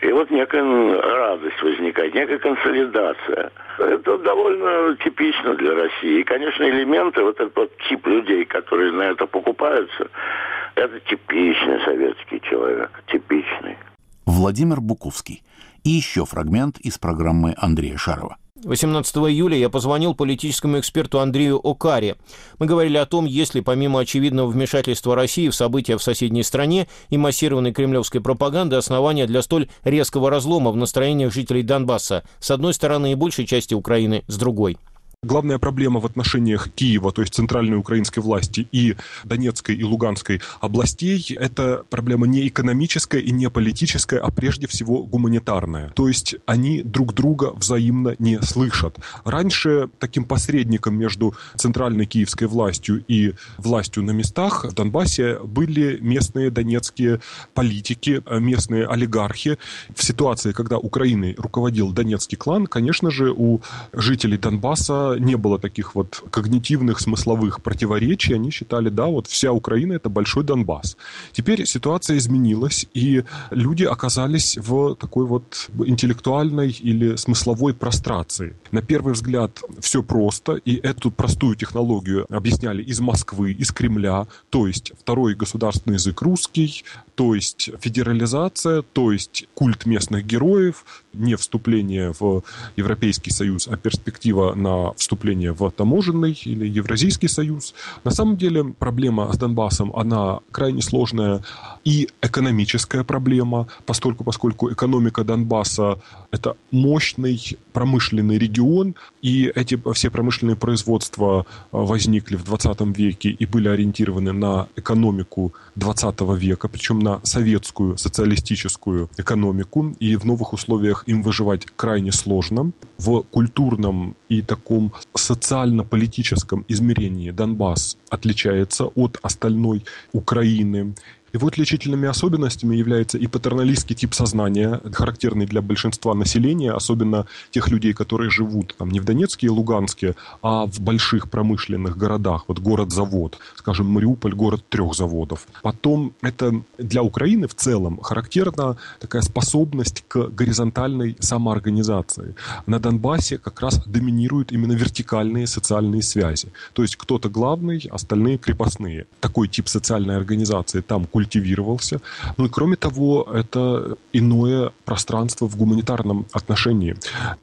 И вот некая радость возникает, некая консолидация. Это довольно типично для России. И, конечно, элементы, вот этот вот тип людей, которые на это покупаются, это типичный советский человек, типичный. Владимир Буковский. И еще фрагмент из программы Андрея Шарова. 18 июля я позвонил политическому эксперту Андрею Окаре. Мы говорили о том, есть ли помимо очевидного вмешательства России в события в соседней стране и массированной кремлевской пропаганды основания для столь резкого разлома в настроениях жителей Донбасса, с одной стороны и большей части Украины с другой. Главная проблема в отношениях Киева, то есть центральной украинской власти, и Донецкой и Луганской областей, это проблема не экономическая и не политическая, а прежде всего гуманитарная. То есть они друг друга взаимно не слышат. Раньше таким посредником между центральной киевской властью и властью на местах в Донбассе были местные донецкие политики, местные олигархи. В ситуации, когда Украиной руководил донецкий клан, конечно же, у жителей Донбасса не было таких вот когнитивных смысловых противоречий. Они считали, да, вот вся Украина это большой Донбасс. Теперь ситуация изменилась, и люди оказались в такой вот интеллектуальной или смысловой прострации. На первый взгляд все просто, и эту простую технологию объясняли из Москвы, из Кремля, то есть второй государственный язык русский, то есть федерализация, то есть культ местных героев, не вступление в Европейский Союз, а перспектива на вступление в таможенный или Евразийский Союз. На самом деле проблема с Донбассом, она крайне сложная и экономическая проблема, поскольку, поскольку экономика Донбасса – это мощный промышленный регион, и эти все промышленные производства возникли в 20 веке и были ориентированы на экономику 20 века, причем на советскую социалистическую экономику, и в новых условиях им выживать крайне сложно. В культурном и таком социально-политическом измерении Донбасс отличается от остальной Украины. Его отличительными особенностями является и патерналистский тип сознания, характерный для большинства населения, особенно тех людей, которые живут там, не в Донецке и Луганске, а в больших промышленных городах, вот город-завод, скажем, Мариуполь, город трех заводов. Потом это для Украины в целом характерна такая способность к горизонтальной самоорганизации. На Донбассе как раз доминируют именно вертикальные социальные связи. То есть кто-то главный, остальные крепостные. Такой тип социальной организации там культивировался. Ну и кроме того, это иное пространство в гуманитарном отношении.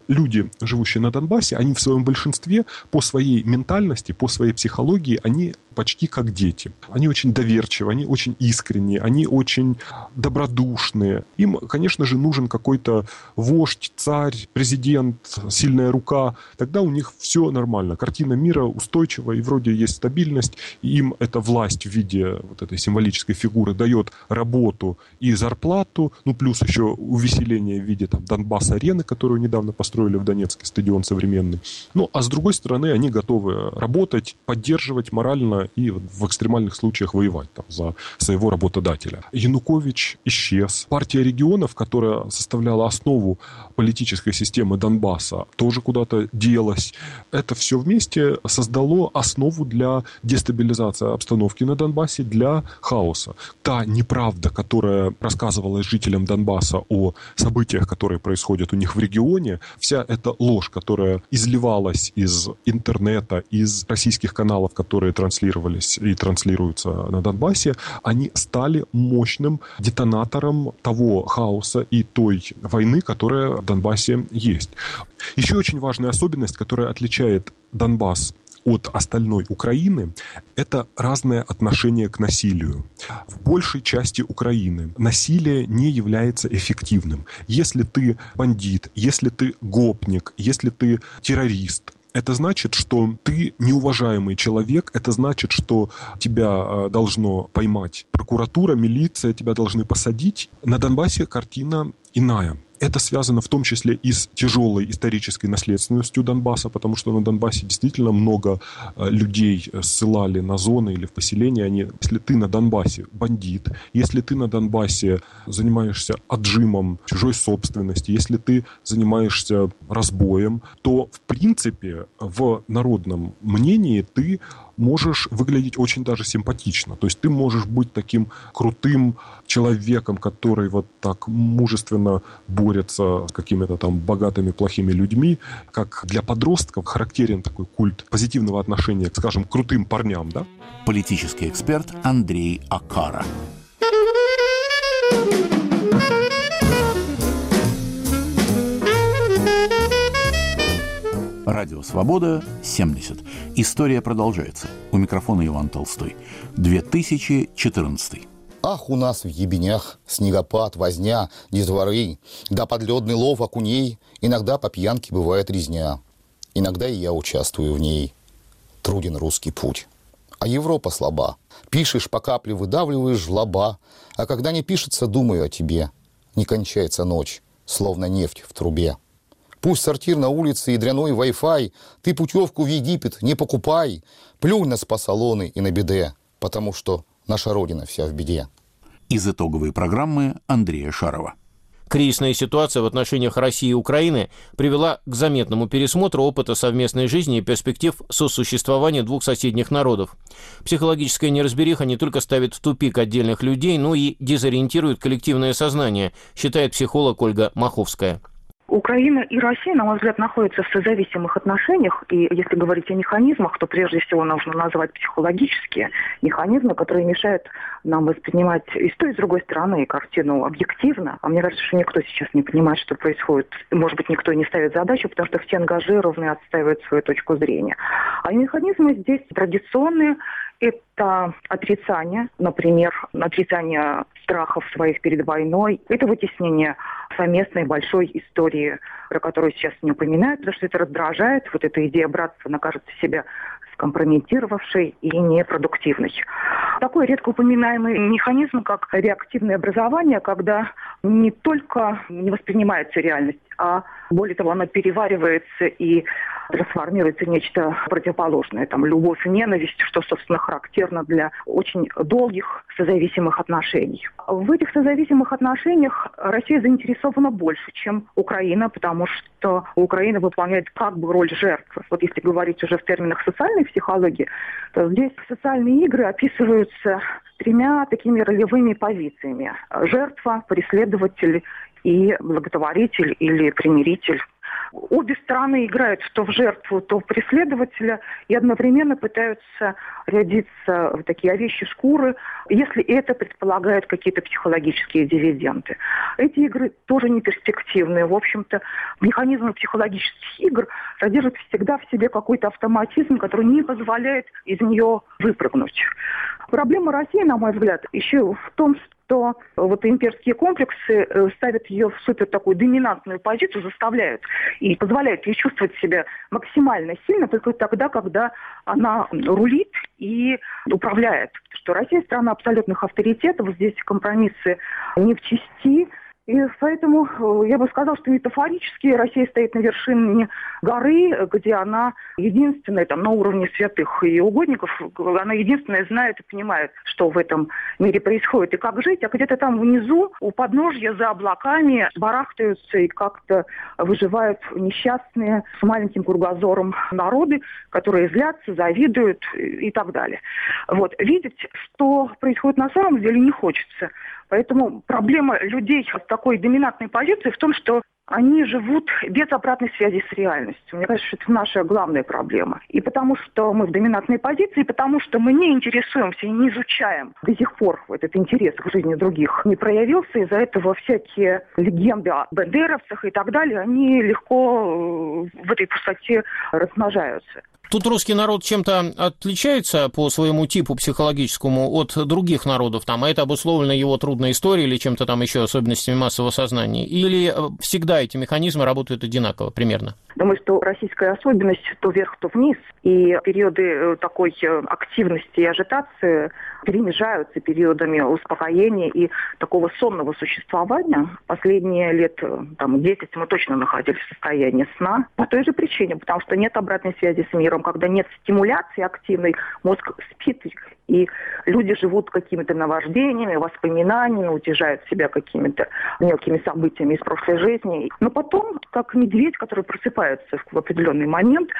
Люди, живущие на Донбассе, они в своем большинстве по своей ментальности, по своей психологии, они почти как дети. Они очень доверчивы, они очень искренние, они очень добродушные. Им, конечно же, нужен какой-то вождь, царь, президент, сильная рука. Тогда у них все нормально. Картина мира устойчива, и вроде есть стабильность. И им эта власть в виде вот этой символической фигуры который дает работу и зарплату, ну плюс еще увеселение в виде там Донбасс-арены, которую недавно построили в Донецке, стадион современный. Ну, а с другой стороны, они готовы работать, поддерживать морально и в экстремальных случаях воевать там, за своего работодателя. Янукович исчез. Партия регионов, которая составляла основу политической системы Донбасса, тоже куда-то делась. Это все вместе создало основу для дестабилизации обстановки на Донбассе, для хаоса. Та неправда, которая рассказывалась жителям Донбасса о событиях, которые происходят у них в регионе, вся эта ложь, которая изливалась из интернета, из российских каналов, которые транслировались и транслируются на Донбассе, они стали мощным детонатором того хаоса и той войны, которая в Донбассе есть. Еще очень важная особенность, которая отличает Донбасс от остальной Украины, это разное отношение к насилию. В большей части Украины насилие не является эффективным. Если ты бандит, если ты гопник, если ты террорист, это значит, что ты неуважаемый человек, это значит, что тебя э, должно поймать прокуратура, милиция, тебя должны посадить. На Донбассе картина иная. Это связано в том числе и с тяжелой исторической наследственностью Донбасса, потому что на Донбассе действительно много э, людей ссылали на зоны или в поселения. Они, если ты на Донбассе бандит, если ты на Донбассе занимаешься отжимом чужой собственности, если ты занимаешься разбоем, то в принципе в народном мнении ты можешь выглядеть очень даже симпатично. То есть ты можешь быть таким крутым человеком, который вот так мужественно борется с какими-то там богатыми, плохими людьми, как для подростков характерен такой культ позитивного отношения, скажем, крутым парням, да? Политический эксперт Андрей Акара. Радио «Свобода» 70. История продолжается. У микрофона Иван Толстой. 2014. Ах, у нас в ебенях снегопад, возня, детворы, да подледный лов окуней, иногда по пьянке бывает резня. Иногда и я участвую в ней. Труден русский путь. А Европа слаба. Пишешь, по капле выдавливаешь жлоба, а когда не пишется, думаю о тебе. Не кончается ночь, словно нефть в трубе. Пусть сортир на улице и дряной Wi-Fi, ты путевку в Египет не покупай. Плюнь на спа-салоны и на беде, потому что наша Родина вся в беде. Из итоговой программы Андрея Шарова. Кризисная ситуация в отношениях России и Украины привела к заметному пересмотру опыта совместной жизни и перспектив сосуществования двух соседних народов. Психологическая неразбериха не только ставит в тупик отдельных людей, но и дезориентирует коллективное сознание, считает психолог Ольга Маховская. Украина и Россия, на мой взгляд, находятся в созависимых отношениях. И если говорить о механизмах, то прежде всего нужно назвать психологические механизмы, которые мешают нам воспринимать и с той, и с другой стороны картину объективно. А мне кажется, что никто сейчас не понимает, что происходит. Может быть, никто не ставит задачу, потому что все ангажированы и отстаивают свою точку зрения. А механизмы здесь традиционные, это отрицание, например, отрицание страхов своих перед войной. Это вытеснение совместной большой истории, про которую сейчас не упоминают, потому что это раздражает. Вот эта идея братства, она кажется себя скомпрометировавшей и непродуктивной. Такой редко упоминаемый механизм, как реактивное образование, когда не только не воспринимается реальность, а более того, она переваривается и трансформируется в нечто противоположное. Там любовь и ненависть, что, собственно, характерно для очень долгих созависимых отношений. В этих созависимых отношениях Россия заинтересована больше, чем Украина, потому что Украина выполняет как бы роль жертвы. Вот если говорить уже в терминах социальной психологии, то здесь социальные игры описываются тремя такими ролевыми позициями. Жертва, преследователь и благотворитель или примиритель. Обе страны играют то в жертву, то в преследователя и одновременно пытаются рядиться в такие овечьи шкуры, если это предполагает какие-то психологические дивиденды. Эти игры тоже не перспективные. В общем-то, механизмы психологических игр содержат всегда в себе какой-то автоматизм, который не позволяет из нее выпрыгнуть. Проблема России, на мой взгляд, еще в том, что вот имперские комплексы э, ставят ее в супер такую доминантную позицию, заставляют и позволяют ей чувствовать себя максимально сильно только тогда, когда она рулит и управляет. Что Россия страна абсолютных авторитетов, здесь компромиссы не в чести, и поэтому э, я бы сказала, что метафорически Россия стоит на вершине горы, где она единственная там, на уровне святых и угодников, она единственная знает и понимает, что в этом мире происходит и как жить, а где-то там внизу, у подножья, за облаками, барахтаются и как-то выживают несчастные с маленьким кругозором народы, которые злятся, завидуют и так далее. Вот. Видеть, что происходит на самом деле, не хочется. Поэтому проблема людей с такой доминантной позицией в том, что они живут без обратной связи с реальностью. Мне кажется, это наша главная проблема. И потому что мы в доминантной позиции, и потому что мы не интересуемся и не изучаем до сих пор этот интерес к жизни других не проявился. Из-за этого всякие легенды о бендеровцах и так далее, они легко э, в этой пустоте размножаются. Тут русский народ чем-то отличается по своему типу психологическому от других народов, там, а это обусловлено его трудной историей или чем-то там еще особенностями массового сознания? Или э, всегда эти механизмы работают одинаково примерно? Думаю, что российская особенность то вверх, то вниз. И периоды э, такой э, активности и ажитации перемежаются периодами успокоения и такого сонного существования. Последние лет там, 10 мы точно находились в состоянии сна по той же причине, потому что нет обратной связи с миром, когда нет стимуляции активной, мозг спит, и люди живут какими-то наваждениями, воспоминаниями, утешают себя какими-то мелкими событиями из прошлой жизни. Но потом, как медведь, который просыпается в определенный момент,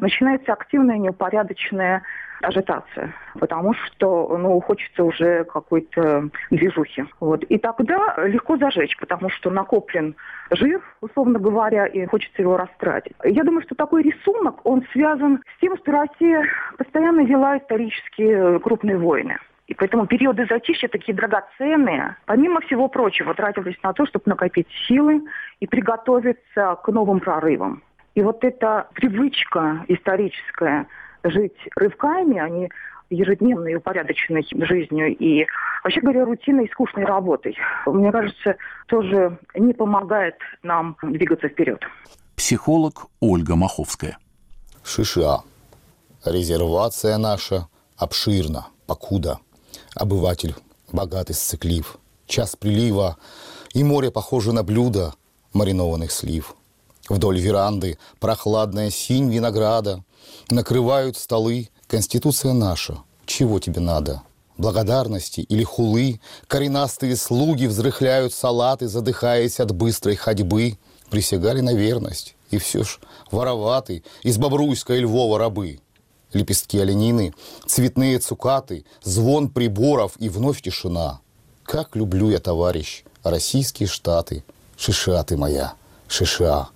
начинается активная неупорядоченная ажитация, потому что ну, хочется уже какой-то движухи. Вот. И тогда легко зажечь, потому что накоплен жир, условно говоря, и хочется его растратить. Я думаю, что такой рисунок, он связан с тем, что Россия постоянно вела исторические крупные войны. И поэтому периоды затишья такие драгоценные, помимо всего прочего, тратились на то, чтобы накопить силы и приготовиться к новым прорывам. И вот эта привычка историческая жить рывками, а не ежедневной упорядоченной жизнью и, вообще говоря, рутинной и скучной работой, мне кажется, тоже не помогает нам двигаться вперед. Психолог Ольга Маховская. Шиша. Резервация наша обширна, покуда. Обыватель богатый сциклив. Час прилива, и море похоже на блюдо маринованных слив. Вдоль веранды прохладная синь винограда, Накрывают столы, Конституция наша, чего тебе надо? Благодарности или хулы, коренастые слуги взрыхляют салаты, задыхаясь от быстрой ходьбы, присягали на верность, и все ж вороваты из Бобруйска и Львова рабы. Лепестки оленины, цветные цукаты, звон приборов и вновь тишина. Как люблю я, товарищ, российские штаты. Шиша ты моя, шиша.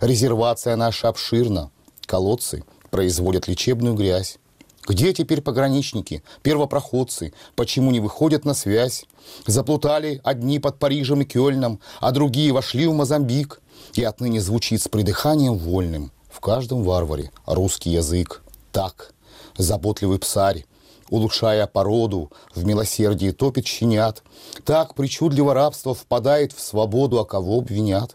Резервация наша обширна, колодцы производят лечебную грязь. Где теперь пограничники, первопроходцы? Почему не выходят на связь? Заплутали одни под Парижем и Кёльном, а другие вошли в Мозамбик. И отныне звучит с придыханием вольным в каждом варваре русский язык. Так, заботливый псарь, улучшая породу, в милосердии топит щенят. Так причудливо рабство впадает в свободу, а кого обвинят?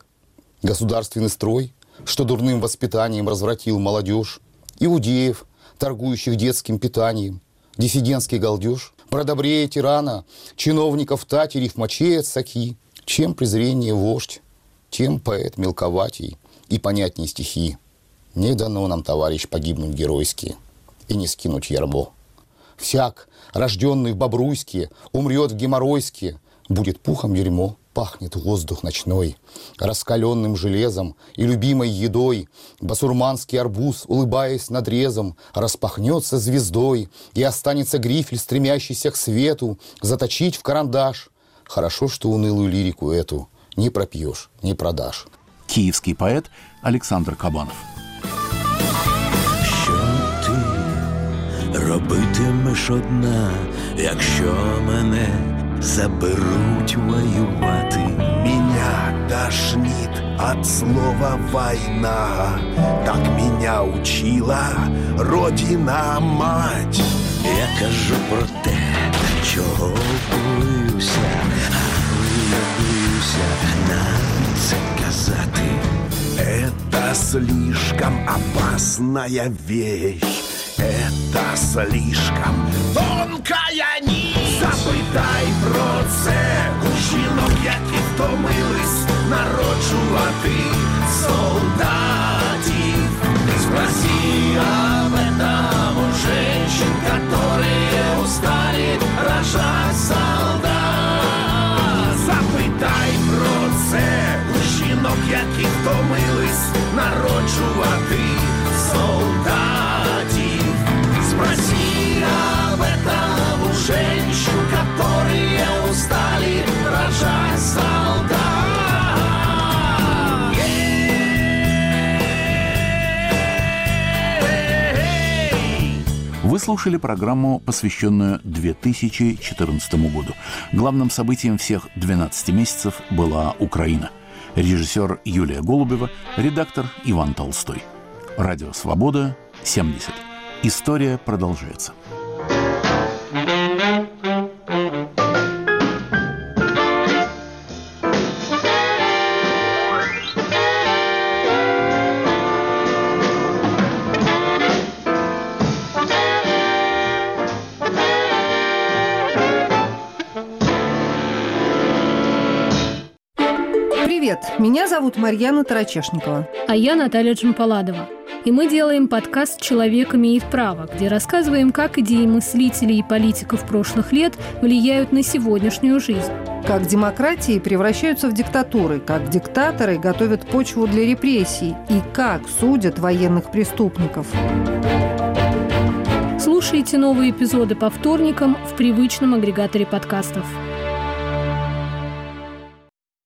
Государственный строй, что дурным воспитанием развратил молодежь, иудеев, торгующих детским питанием, диссидентский галдеж, продобрее тирана, чиновников татерев, мочеет саки. Чем презрение вождь, тем поэт мелковатей и понятней стихи. Не дано нам, товарищ, погибнуть геройски и не скинуть ярмо. Всяк, рожденный в Бобруйске, умрет в Геморройске, будет пухом дерьмо пахнет воздух ночной, раскаленным железом и любимой едой. Басурманский арбуз, улыбаясь надрезом, распахнется звездой, и останется грифель, стремящийся к свету, заточить в карандаш. Хорошо, что унылую лирику эту не пропьешь, не продашь. Киевский поэт Александр Кабанов. Робитимеш одна, якщо мене заберуть воювати. Меня тошнит от слова «война» Так меня учила Родина-мать Я кажу про те, чого боюся, але я боюся навіть це казати. Это слишком опасная вещь. Это слишком тонкая нить. Запитай про це у жінок, які втомились народжувати солдатів. Спроси об этом у женщин, которые устали рожать солдат. Запитай про це у жінок, які втомились народжувати солдатів. слушали программу, посвященную 2014 году. Главным событием всех 12 месяцев была Украина. Режиссер Юлия Голубева, редактор Иван Толстой. Радио «Свобода», 70. История продолжается. Меня зовут Марьяна Тарачешникова. А я Наталья Джампаладова. И мы делаем подкаст «Человек имеет право», где рассказываем, как идеи мыслителей и политиков прошлых лет влияют на сегодняшнюю жизнь. Как демократии превращаются в диктатуры, как диктаторы готовят почву для репрессий и как судят военных преступников. Слушайте новые эпизоды по вторникам в привычном агрегаторе подкастов.